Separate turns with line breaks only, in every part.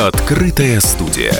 Открытая студия.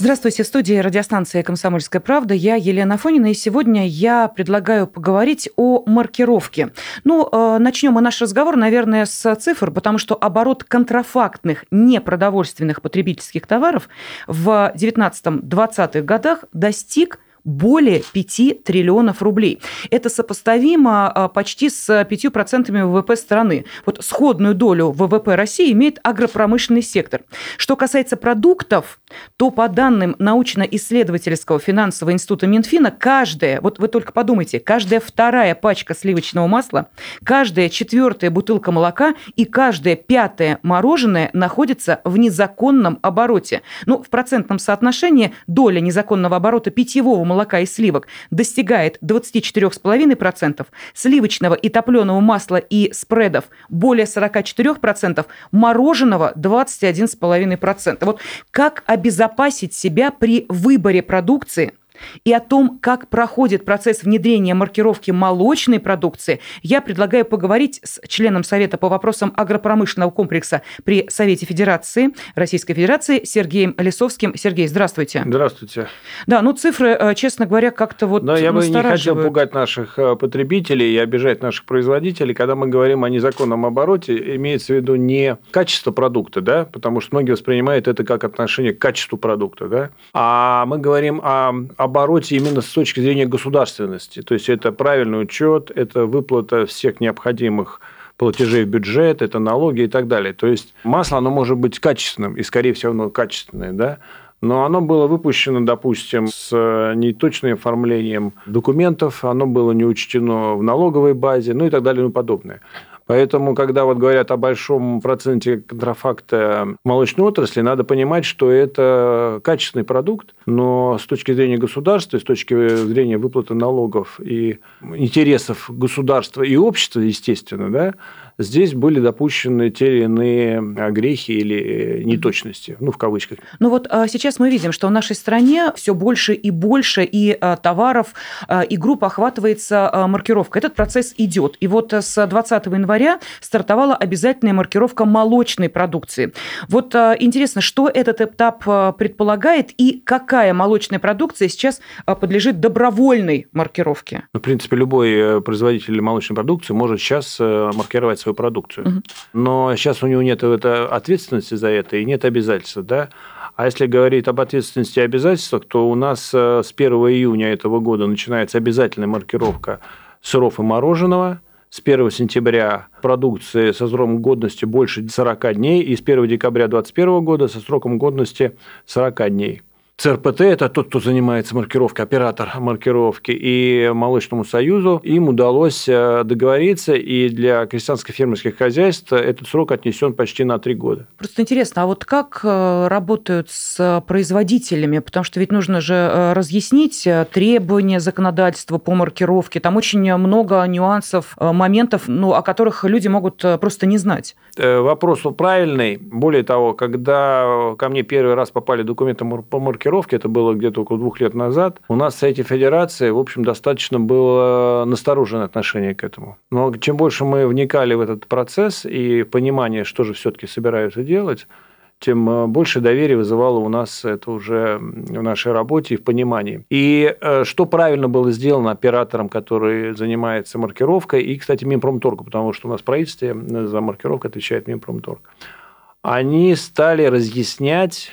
Здравствуйте, в студии радиостанции «Комсомольская правда». Я Елена Афонина, и сегодня я предлагаю поговорить о маркировке. Ну, э, начнем мы наш разговор, наверное, с цифр, потому что оборот контрафактных непродовольственных потребительских товаров в 19-20-х годах достиг более 5 триллионов рублей. Это сопоставимо а, почти с 5% ВВП страны. Вот сходную долю ВВП России имеет агропромышленный сектор. Что касается продуктов, то по данным научно-исследовательского финансового института Минфина, каждая, вот вы только подумайте, каждая вторая пачка сливочного масла, каждая четвертая бутылка молока и каждая пятая мороженое находится в незаконном обороте. Ну, в процентном соотношении доля незаконного оборота питьевого молока и сливок достигает 24,5%, сливочного и топленого масла и спредов более 44%, мороженого 21,5%. Вот как обезопасить себя при выборе продукции – и о том, как проходит процесс внедрения маркировки молочной продукции, я предлагаю поговорить с членом Совета по вопросам агропромышленного комплекса при Совете Федерации Российской Федерации Сергеем Лисовским. Сергей, здравствуйте.
Здравствуйте.
Да, ну цифры, э, честно говоря, как-то вот
Но я бы не хотел пугать наших э, потребителей и обижать наших производителей. Когда мы говорим о незаконном обороте, имеется в виду не качество продукта, да, потому что многие воспринимают это как отношение к качеству продукта, да, а мы говорим о, о обороте именно с точки зрения государственности. То есть это правильный учет, это выплата всех необходимых платежей в бюджет, это налоги и так далее. То есть масло, оно может быть качественным, и, скорее всего, оно качественное, да, но оно было выпущено, допустим, с неточным оформлением документов, оно было не учтено в налоговой базе, ну и так далее и тому подобное. Поэтому, когда вот говорят о большом проценте контрафакта молочной отрасли, надо понимать, что это качественный продукт, но с точки зрения государства, с точки зрения выплаты налогов и интересов государства и общества, естественно, да, здесь были допущены те или иные грехи или неточности, ну, в кавычках.
Ну вот а, сейчас мы видим, что в нашей стране все больше и больше и а, товаров, а, и групп охватывается маркировка. Этот процесс идет. И вот с 20 января стартовала обязательная маркировка молочной продукции. Вот интересно, что этот этап предполагает и какая молочная продукция сейчас подлежит добровольной маркировке?
Ну, в принципе, любой э, производитель молочной продукции может сейчас э, маркировать свою продукцию. Угу. Но сейчас у него нет ответственности за это и нет обязательств, да. А если говорить об ответственности и обязательствах, то у нас э, с 1 июня этого года начинается обязательная маркировка сыров и мороженого. С 1 сентября продукции со сроком годности больше 40 дней, и с 1 декабря 2021 года со сроком годности 40 дней. ЦРПТ – это тот, кто занимается маркировкой, оператор маркировки, и Молочному союзу им удалось э, договориться, и для крестьянско-фермерских хозяйств этот срок отнесен почти на три года.
Просто интересно, а вот как э, работают с производителями? Потому что ведь нужно же э, разъяснить требования законодательства по маркировке. Там очень много нюансов, моментов, ну, о которых люди могут просто не знать.
Вопрос правильный. Более того, когда ко мне первый раз попали документы по маркировке, блокировки, это было где-то около двух лет назад, у нас в Совете Федерации, в общем, достаточно было настороженное отношение к этому. Но чем больше мы вникали в этот процесс и понимание, что же все-таки собираются делать, тем э, больше доверия вызывало у нас это уже в нашей работе и в понимании. И э, что правильно было сделано оператором, который занимается маркировкой, и, кстати, Минпромторгу, потому что у нас в правительстве за маркировку отвечает Минпромторг. Они стали разъяснять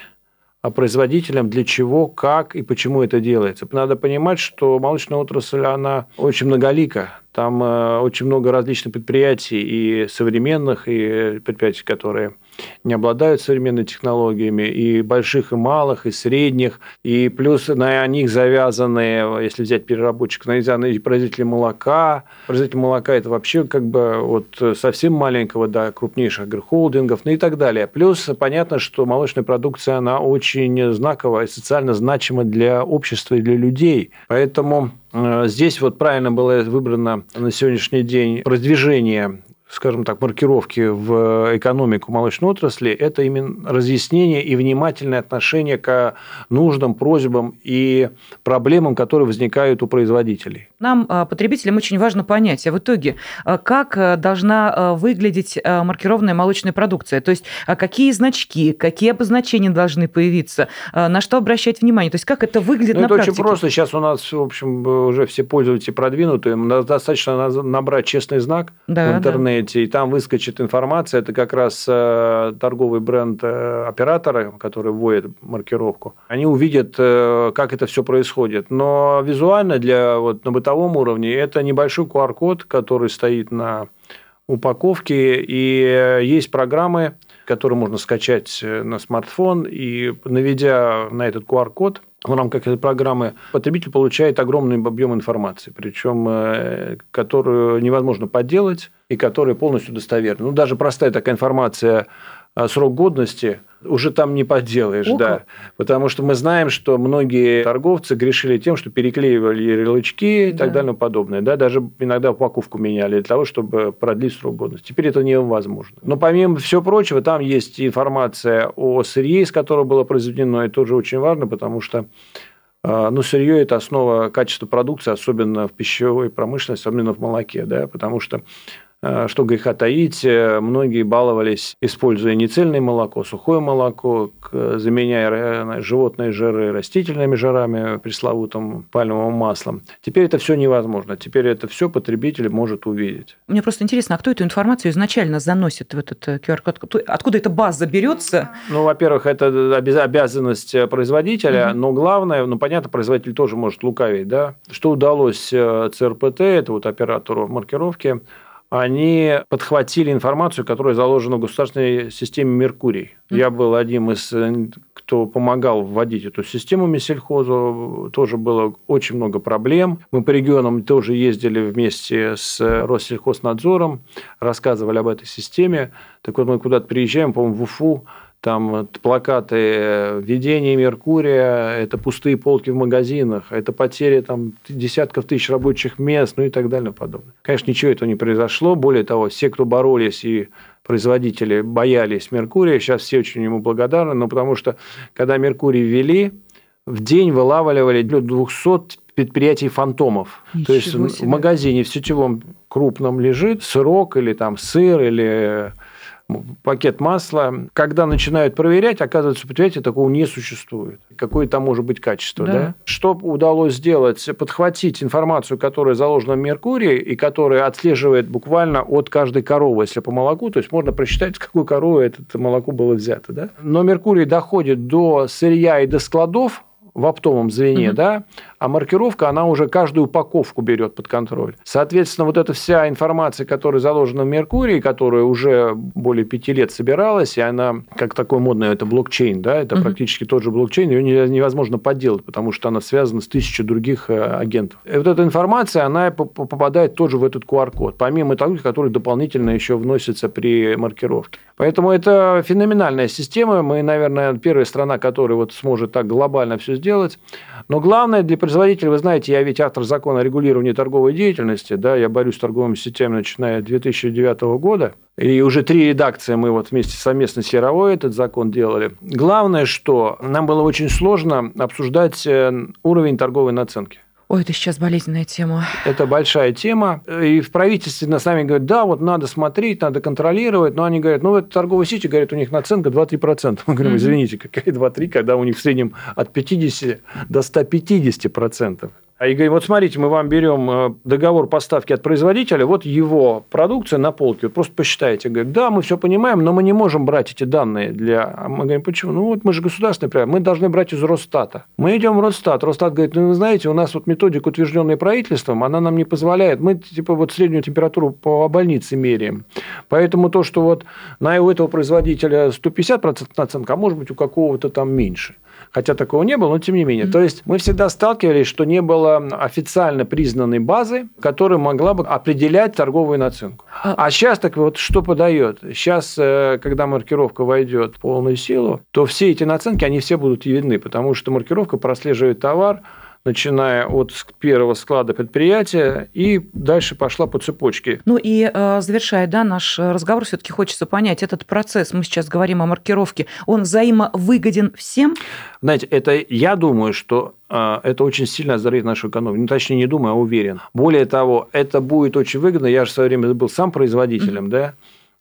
производителям, для чего, как и почему это делается. Надо понимать, что молочная отрасль, она очень многолика. Там э, очень много различных предприятий, и современных, и предприятий, которые не обладают современными технологиями, и больших, и малых, и средних, и плюс на них завязаны, если взять переработчик, навязаны и производители молока. Производитель молока – это вообще как бы от совсем маленького до крупнейших агрохолдингов, ну и так далее. Плюс понятно, что молочная продукция, она очень знаковая социально значима для общества и для людей. Поэтому Э, здесь вот правильно было выбрано на сегодняшний день продвижение скажем так, маркировки в экономику молочной отрасли, это именно разъяснение и внимательное отношение к нуждам, просьбам и проблемам, которые возникают у производителей.
Нам, а, потребителям, очень важно понять, а в итоге, а, как а, должна выглядеть маркированная молочная продукция? То есть, какие значки, какие обозначения должны появиться, на что обращать внимание? То есть, как это выглядит
ну,
на
это
практике?
очень просто. Сейчас у нас, в общем, уже все пользователи продвинутые. Достаточно набрать честный знак да, в интернете, да. и там выскочит информация. Это как раз торговый бренд оператора, который вводит маркировку. Они увидят, э, как это все происходит. Но визуально для вот, на бытовом уровне. Это небольшой QR-код, который стоит на упаковке, и есть программы, которые можно скачать на смартфон, и наведя на этот QR-код, в рамках этой программы потребитель получает огромный объем информации, причем э, которую невозможно подделать и которая полностью достоверна. Ну, даже простая такая информация срок годности уже там не поделаешь, О, да. Потому что мы знаем, что многие торговцы грешили тем, что переклеивали ярлычки и да. так далее и подобное. Да, даже иногда упаковку меняли для того, чтобы продлить срок годности. Теперь это невозможно. Но помимо всего прочего, там есть информация о сырье, из которого было произведено. Это тоже очень важно, потому что а, ну, сырье – это основа качества продукции, особенно в пищевой промышленности, особенно в молоке, да, потому что что греха таить, э, многие баловались, используя нецельное молоко, сухое молоко, заменяя э, животные жиры растительными жирами, пресловутым пальмовым маслом. Теперь это все невозможно. Теперь это все потребитель может увидеть.
Мне просто интересно, а кто эту информацию изначально заносит в этот QR-код? Откуда эта база берется?
Ну, во-первых, это обязанность производителя, угу. но главное, ну, понятно, производитель тоже может лукавить, да. Что удалось ЦРПТ, это вот оператору маркировки, они подхватили информацию, которая заложена в государственной системе «Меркурий». Mm-hmm. Я был одним из э, кто помогал вводить эту систему Мессельхозу, тоже было очень много проблем. Мы по регионам тоже ездили вместе с Россельхознадзором, рассказывали об этой системе. Так вот, мы куда-то приезжаем, по-моему, в Уфу, там плакаты введение Меркурия, это пустые полки в магазинах, это потеря там, десятков тысяч рабочих мест, ну и так далее и подобное. Конечно, ничего этого не произошло. Более того, все, кто боролись и производители боялись Меркурия, сейчас все очень ему благодарны, но потому что, когда Меркурий ввели, в день вылавливали 200 предприятий фантомов. Ничего То есть себе. в магазине в сетевом крупном лежит сырок или там сыр или пакет масла. Когда начинают проверять, оказывается, предприятия такого не существует. Какое там может быть качество. Да. Да? Что удалось сделать? Подхватить информацию, которая заложена в Меркурии и которая отслеживает буквально от каждой коровы, если по молоку, то есть можно просчитать, с какой коровы это молоко было взято. Да? Но Меркурий доходит до сырья и до складов, в оптовом звене, угу. да, а маркировка, она уже каждую упаковку берет под контроль. Соответственно, вот эта вся информация, которая заложена в Меркурии, которая уже более пяти лет собиралась, и она, как такой модный, это блокчейн, да, это угу. практически тот же блокчейн, ее невозможно подделать, потому что она связана с тысячей других э, агентов. И вот эта информация, она попадает тоже в этот QR-код, помимо того, который дополнительно еще вносится при маркировке. Поэтому это феноменальная система. Мы, наверное, первая страна, которая вот сможет так глобально все сделать. Но главное для производителя, вы знаете, я ведь автор закона о регулировании торговой деятельности, да, я борюсь с торговыми сетями, начиная с 2009 года. И уже три редакции мы вот вместе совместно с Яровой этот закон делали. Главное, что нам было очень сложно обсуждать э, уровень торговой наценки.
Ой, это сейчас болезненная тема.
Это большая тема. И в правительстве на сами говорят, да, вот надо смотреть, надо контролировать. Но они говорят, ну, это торговые сети, говорят, у них наценка 2-3%. Мы говорим, извините, какая 2-3, когда у них в среднем от 50 до 150%. А и говорим, вот смотрите, мы вам берем э, договор поставки от производителя, вот его продукция на полке, вот просто посчитайте. Говорят, да, мы все понимаем, но мы не можем брать эти данные для... А мы говорим, почему? Ну, вот мы же государственный проект, мы должны брать из Росстата. Мы идем в Росстат, Росстат говорит, ну, вы знаете, у нас вот методика, утвержденная правительством, она нам не позволяет, мы типа вот среднюю температуру по больнице меряем. Поэтому то, что вот на у этого производителя 150% наценка, а может быть у какого-то там меньше хотя такого не было, но тем не менее. Mm-hmm. То есть мы всегда сталкивались, что не было официально признанной базы, которая могла бы определять торговую наценку. А, а сейчас так вот что подает? Сейчас, э, когда маркировка войдет в полную силу, то все эти наценки, они все будут видны, потому что маркировка прослеживает товар, начиная от первого склада предприятия и дальше пошла по цепочке.
Ну и э, завершая да, наш разговор, все-таки хочется понять, этот процесс, мы сейчас говорим о маркировке, он взаимовыгоден всем?
Знаете, это я думаю, что а, это очень сильно оздоровит нашу экономику. Ну, точнее, не думаю, а уверен. Более того, это будет очень выгодно. Я же в свое время был сам производителем, mm-hmm. да,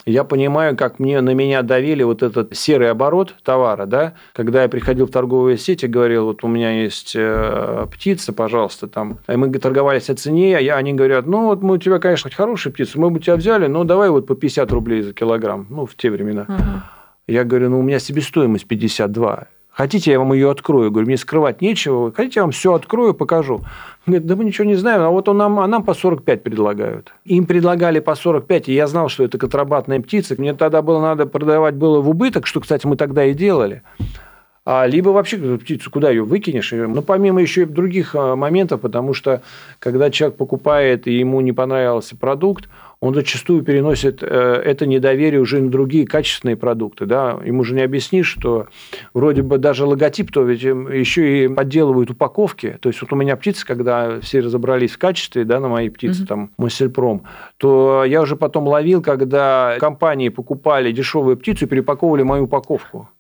я понимаю, как мне на меня давили вот этот серый оборот товара, да, когда я приходил в торговые сети, говорил, вот у меня есть э, птица, пожалуйста, там, и мы торговались о цене, а они говорят, ну, вот мы у тебя, конечно, хоть хорошая птица, мы бы тебя взяли, но давай вот по 50 рублей за килограмм, ну, в те времена. Угу. Я говорю, ну, у меня себестоимость 52. Хотите, я вам ее открою? Говорю, мне скрывать нечего. Хотите, я вам все открою, покажу? Говорит, да мы ничего не знаем, а вот он нам, а нам по 45 предлагают. Им предлагали по 45, и я знал, что это контрабандная птица. Мне тогда было надо продавать было в убыток, что, кстати, мы тогда и делали. А либо вообще птицу куда ее выкинешь. Ну, помимо еще и других а, моментов, потому что когда человек покупает, и ему не понравился продукт, он зачастую переносит э, это недоверие уже на другие качественные продукты. Да? Ему же не объяснишь, что вроде бы даже логотип, то ведь еще и подделывают упаковки. То есть вот у меня птица, когда все разобрались в качестве, да, на моей птице, угу. там, Моссельпром, то я уже потом ловил, когда компании покупали дешевую птицу и перепаковывали мою упаковку.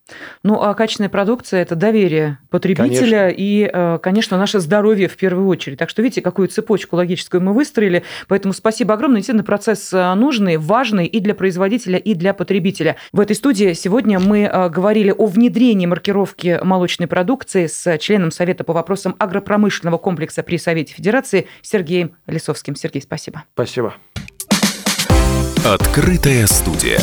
Ну, а качественная продукция – это доверие потребителя конечно. и, э, конечно, наше здоровье в первую очередь. Так что видите, какую цепочку логическую мы выстроили. Поэтому спасибо огромное. Действительно, процесс э, нужный, важный и для производителя, и для потребителя. В этой студии сегодня мы э, говорили о внедрении маркировки молочной продукции с членом Совета по вопросам агропромышленного комплекса при Совете Федерации Сергеем Лисовским. Сергей, спасибо.
Спасибо.
Открытая студия.